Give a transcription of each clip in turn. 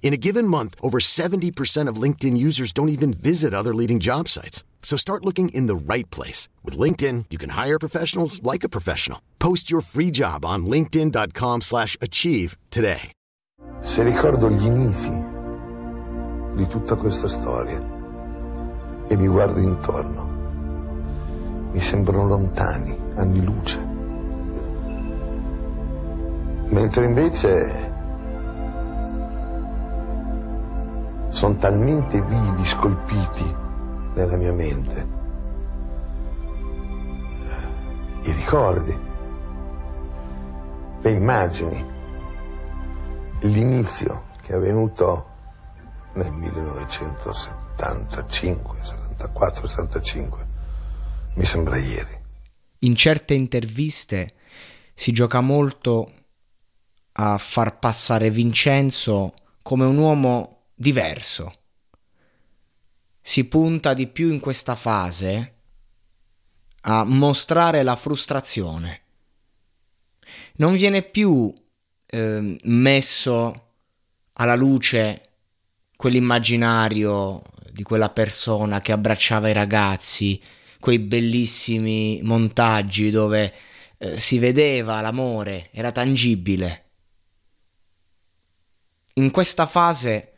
In a given month, over 70% of LinkedIn users don't even visit other leading job sites. So start looking in the right place. With LinkedIn, you can hire professionals like a professional. Post your free job on linkedin.com slash achieve today. Se ricordo gli inizi di tutta questa storia e mi guardo intorno, mi sembrano lontani, anni luce. Mentre invece sono talmente vivi, scolpiti nella mia mente. I ricordi, le immagini, l'inizio che è avvenuto nel 1975, 74, 75, mi sembra ieri. In certe interviste si gioca molto a far passare Vincenzo come un uomo diverso. Si punta di più in questa fase a mostrare la frustrazione. Non viene più eh, messo alla luce quell'immaginario di quella persona che abbracciava i ragazzi, quei bellissimi montaggi dove eh, si vedeva l'amore, era tangibile. In questa fase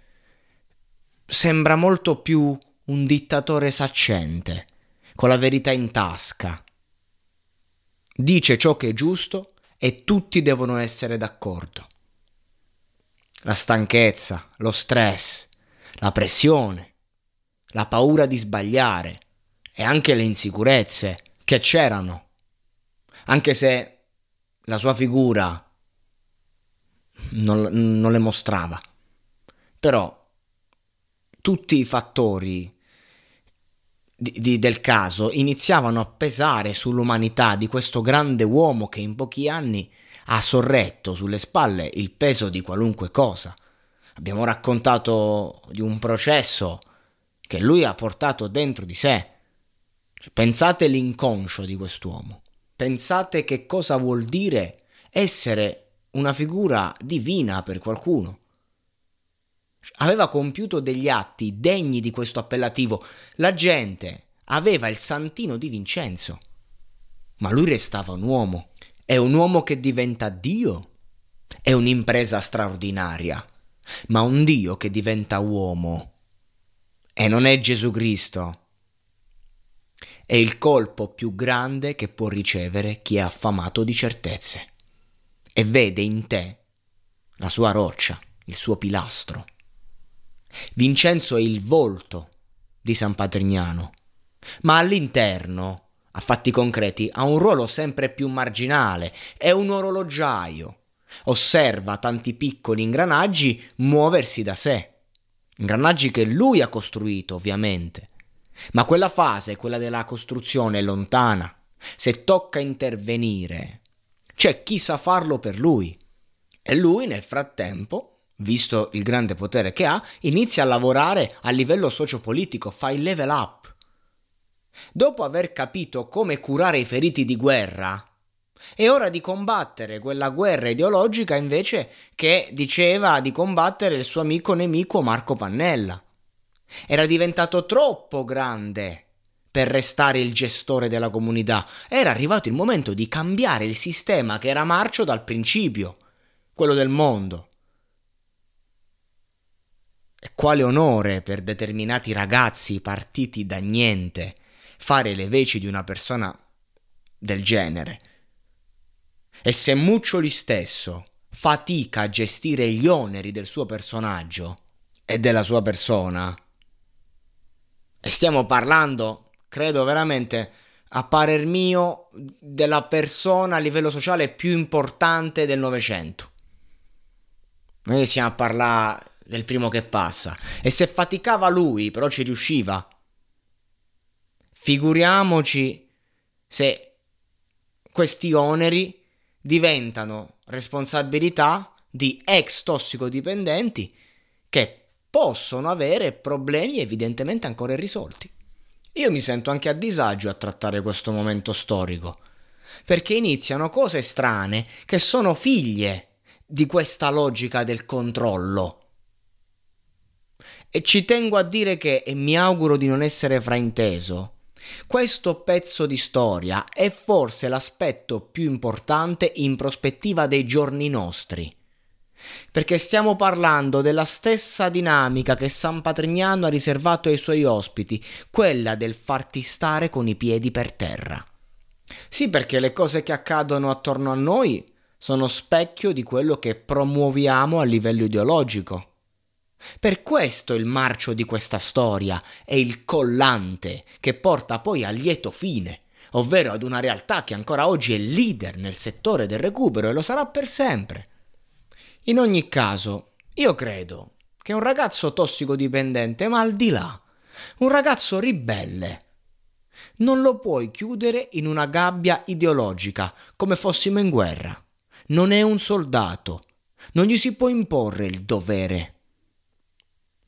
sembra molto più un dittatore saccente, con la verità in tasca. Dice ciò che è giusto e tutti devono essere d'accordo. La stanchezza, lo stress, la pressione, la paura di sbagliare e anche le insicurezze che c'erano, anche se la sua figura non, non le mostrava. Però tutti i fattori di, di, del caso iniziavano a pesare sull'umanità di questo grande uomo che in pochi anni ha sorretto sulle spalle il peso di qualunque cosa. Abbiamo raccontato di un processo che lui ha portato dentro di sé. Pensate l'inconscio di quest'uomo. Pensate che cosa vuol dire essere una figura divina per qualcuno aveva compiuto degli atti degni di questo appellativo. La gente aveva il santino di Vincenzo. Ma lui restava un uomo. È un uomo che diventa Dio. È un'impresa straordinaria. Ma un Dio che diventa uomo. E non è Gesù Cristo. È il colpo più grande che può ricevere chi è affamato di certezze. E vede in te la sua roccia, il suo pilastro. Vincenzo è il volto di San Patrignano, ma all'interno, a fatti concreti, ha un ruolo sempre più marginale, è un orologiaio. Osserva tanti piccoli ingranaggi muoversi da sé. Ingranaggi che lui ha costruito, ovviamente. Ma quella fase, quella della costruzione, è lontana. Se tocca intervenire, c'è chi sa farlo per lui. E lui, nel frattempo, visto il grande potere che ha, inizia a lavorare a livello sociopolitico, fa il level up. Dopo aver capito come curare i feriti di guerra, è ora di combattere quella guerra ideologica invece che diceva di combattere il suo amico nemico Marco Pannella. Era diventato troppo grande per restare il gestore della comunità. Era arrivato il momento di cambiare il sistema che era marcio dal principio, quello del mondo. Quale onore per determinati ragazzi partiti da niente fare le veci di una persona del genere. E se Muccioli stesso fatica a gestire gli oneri del suo personaggio e della sua persona, e stiamo parlando, credo veramente, a parer mio, della persona a livello sociale più importante del Novecento. Noi stiamo a parlare del primo che passa. E se faticava lui, però ci riusciva. Figuriamoci se questi oneri diventano responsabilità di ex tossicodipendenti che possono avere problemi evidentemente ancora irrisolti. Io mi sento anche a disagio a trattare questo momento storico, perché iniziano cose strane che sono figlie di questa logica del controllo. E ci tengo a dire che, e mi auguro di non essere frainteso, questo pezzo di storia è forse l'aspetto più importante in prospettiva dei giorni nostri. Perché stiamo parlando della stessa dinamica che San Patrignano ha riservato ai suoi ospiti, quella del farti stare con i piedi per terra. Sì, perché le cose che accadono attorno a noi sono specchio di quello che promuoviamo a livello ideologico. Per questo il marcio di questa storia è il collante che porta poi a lieto fine, ovvero ad una realtà che ancora oggi è leader nel settore del recupero e lo sarà per sempre. In ogni caso, io credo che un ragazzo tossicodipendente, ma al di là, un ragazzo ribelle, non lo puoi chiudere in una gabbia ideologica come fossimo in guerra. Non è un soldato, non gli si può imporre il dovere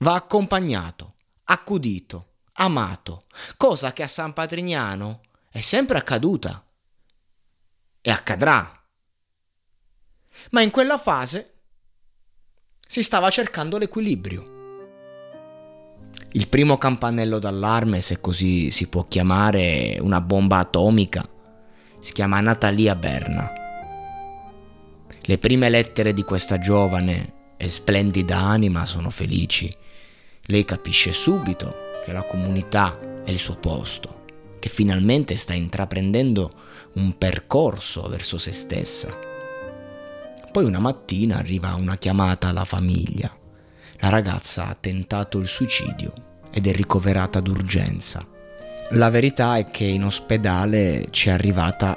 va accompagnato, accudito, amato, cosa che a San Patrignano è sempre accaduta e accadrà. Ma in quella fase si stava cercando l'equilibrio. Il primo campanello d'allarme, se così si può chiamare una bomba atomica, si chiama Natalia Berna. Le prime lettere di questa giovane e splendida anima sono felici lei capisce subito che la comunità è il suo posto, che finalmente sta intraprendendo un percorso verso se stessa. Poi una mattina arriva una chiamata alla famiglia. La ragazza ha tentato il suicidio ed è ricoverata d'urgenza. La verità è che in ospedale ci è arrivata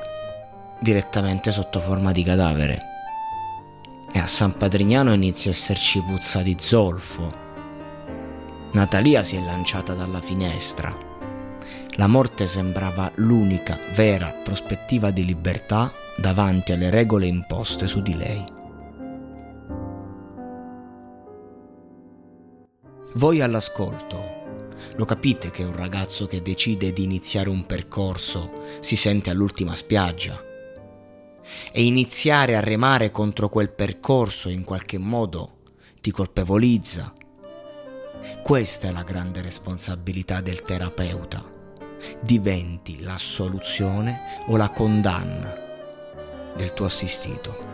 direttamente sotto forma di cadavere. E a San Padrignano inizia a esserci puzza di zolfo, Natalia si è lanciata dalla finestra. La morte sembrava l'unica vera prospettiva di libertà davanti alle regole imposte su di lei. Voi all'ascolto, lo capite che un ragazzo che decide di iniziare un percorso si sente all'ultima spiaggia? E iniziare a remare contro quel percorso in qualche modo ti colpevolizza, questa è la grande responsabilità del terapeuta. Diventi la soluzione o la condanna del tuo assistito.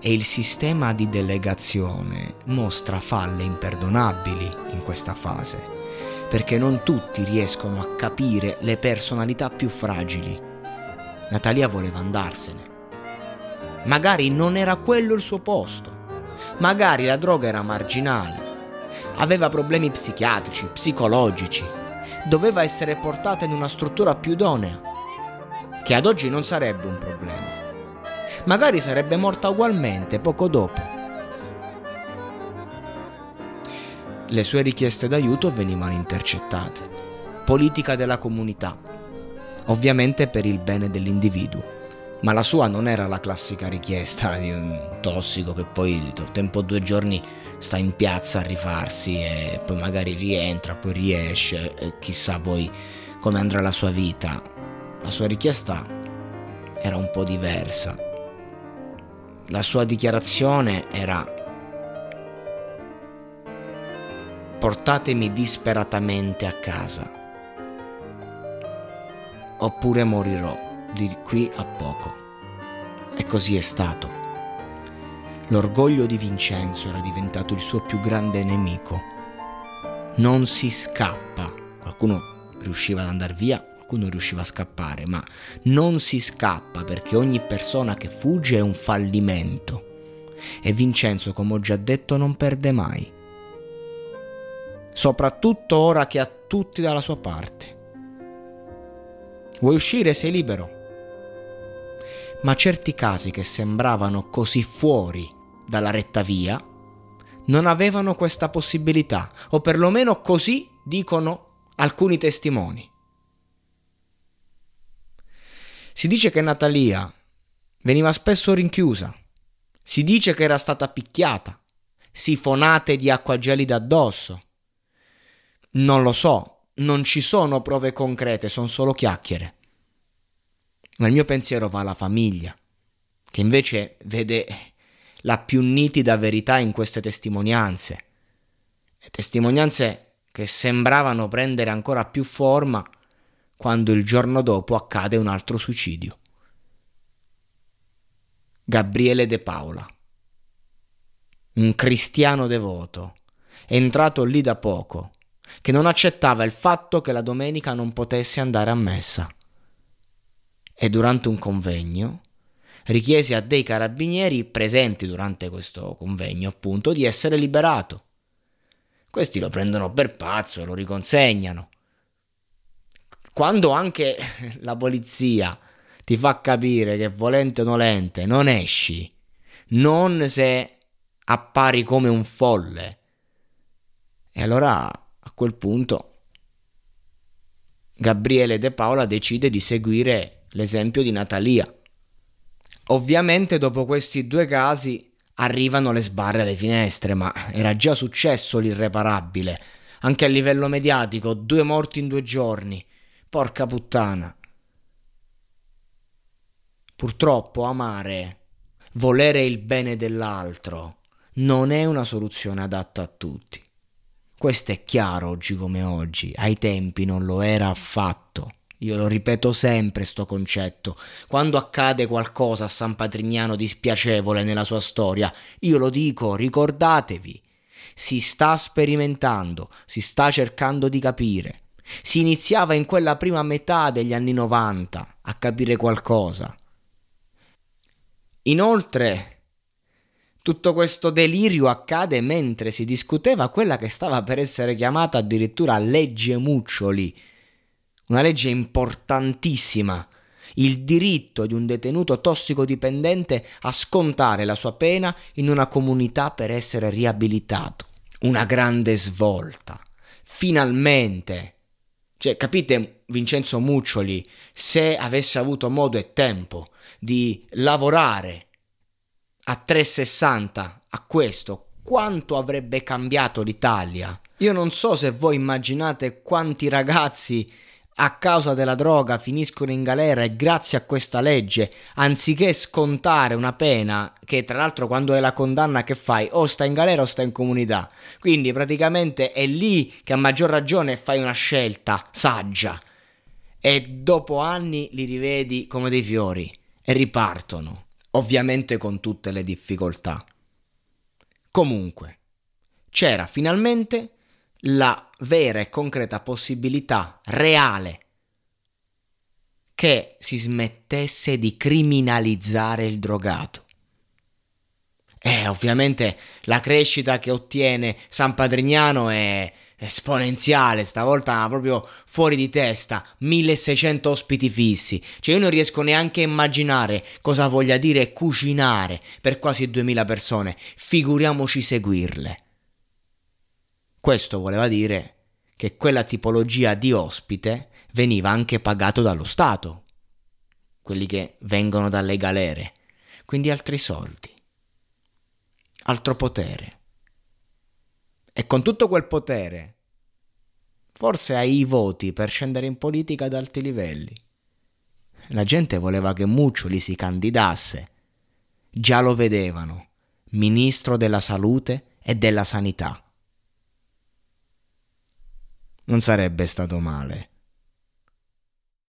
E il sistema di delegazione mostra falle imperdonabili in questa fase, perché non tutti riescono a capire le personalità più fragili. Natalia voleva andarsene. Magari non era quello il suo posto. Magari la droga era marginale aveva problemi psichiatrici, psicologici, doveva essere portata in una struttura più idonea, che ad oggi non sarebbe un problema. Magari sarebbe morta ugualmente poco dopo. Le sue richieste d'aiuto venivano intercettate. Politica della comunità, ovviamente per il bene dell'individuo ma la sua non era la classica richiesta di un tossico che poi tempo due giorni sta in piazza a rifarsi e poi magari rientra, poi riesce e chissà poi come andrà la sua vita. La sua richiesta era un po' diversa. La sua dichiarazione era portatemi disperatamente a casa oppure morirò di qui a poco. E così è stato. L'orgoglio di Vincenzo era diventato il suo più grande nemico. Non si scappa. Qualcuno riusciva ad andare via, qualcuno riusciva a scappare, ma non si scappa perché ogni persona che fugge è un fallimento. E Vincenzo, come ho già detto, non perde mai. Soprattutto ora che ha tutti dalla sua parte. Vuoi uscire? Sei libero ma certi casi che sembravano così fuori dalla retta via non avevano questa possibilità, o perlomeno così dicono alcuni testimoni. Si dice che Natalia veniva spesso rinchiusa, si dice che era stata picchiata, sifonate di acqua gelida addosso. Non lo so, non ci sono prove concrete, sono solo chiacchiere. Ma il mio pensiero va alla famiglia, che invece vede la più nitida verità in queste testimonianze. E testimonianze che sembravano prendere ancora più forma quando il giorno dopo accade un altro suicidio. Gabriele De Paola, un cristiano devoto, entrato lì da poco, che non accettava il fatto che la domenica non potesse andare a messa. E durante un convegno richiese a dei carabinieri presenti durante questo convegno, appunto, di essere liberato. Questi lo prendono per pazzo e lo riconsegnano. Quando anche la polizia ti fa capire che volente o nolente non esci, non se appari come un folle. E allora a quel punto Gabriele De Paola decide di seguire l'esempio di Natalia. Ovviamente dopo questi due casi arrivano le sbarre alle finestre, ma era già successo l'irreparabile. Anche a livello mediatico, due morti in due giorni. Porca puttana. Purtroppo amare, volere il bene dell'altro, non è una soluzione adatta a tutti. Questo è chiaro oggi come oggi, ai tempi non lo era affatto. Io lo ripeto sempre sto concetto. Quando accade qualcosa a San Patrignano di spiacevole nella sua storia, io lo dico, ricordatevi. Si sta sperimentando, si sta cercando di capire. Si iniziava in quella prima metà degli anni 90 a capire qualcosa. Inoltre, tutto questo delirio accade mentre si discuteva quella che stava per essere chiamata addirittura legge Muccioli, una legge importantissima, il diritto di un detenuto tossicodipendente a scontare la sua pena in una comunità per essere riabilitato. Una grande svolta. Finalmente. Cioè, capite, Vincenzo Muccioli, se avesse avuto modo e tempo di lavorare a 360 a questo, quanto avrebbe cambiato l'Italia? Io non so se voi immaginate quanti ragazzi a causa della droga finiscono in galera e grazie a questa legge, anziché scontare una pena, che tra l'altro quando è la condanna che fai, o sta in galera o sta in comunità. Quindi praticamente è lì che a maggior ragione fai una scelta saggia. E dopo anni li rivedi come dei fiori e ripartono ovviamente con tutte le difficoltà. Comunque, c'era finalmente la vera e concreta possibilità reale che si smettesse di criminalizzare il drogato. E ovviamente la crescita che ottiene San Padrignano è esponenziale, stavolta proprio fuori di testa, 1600 ospiti fissi, cioè io non riesco neanche a immaginare cosa voglia dire cucinare per quasi 2000 persone, figuriamoci seguirle. Questo voleva dire che quella tipologia di ospite veniva anche pagato dallo Stato, quelli che vengono dalle galere, quindi altri soldi, altro potere. E con tutto quel potere, forse hai i voti per scendere in politica ad alti livelli. La gente voleva che Muccioli si candidasse. Già lo vedevano, ministro della salute e della sanità. Non sarebbe stato male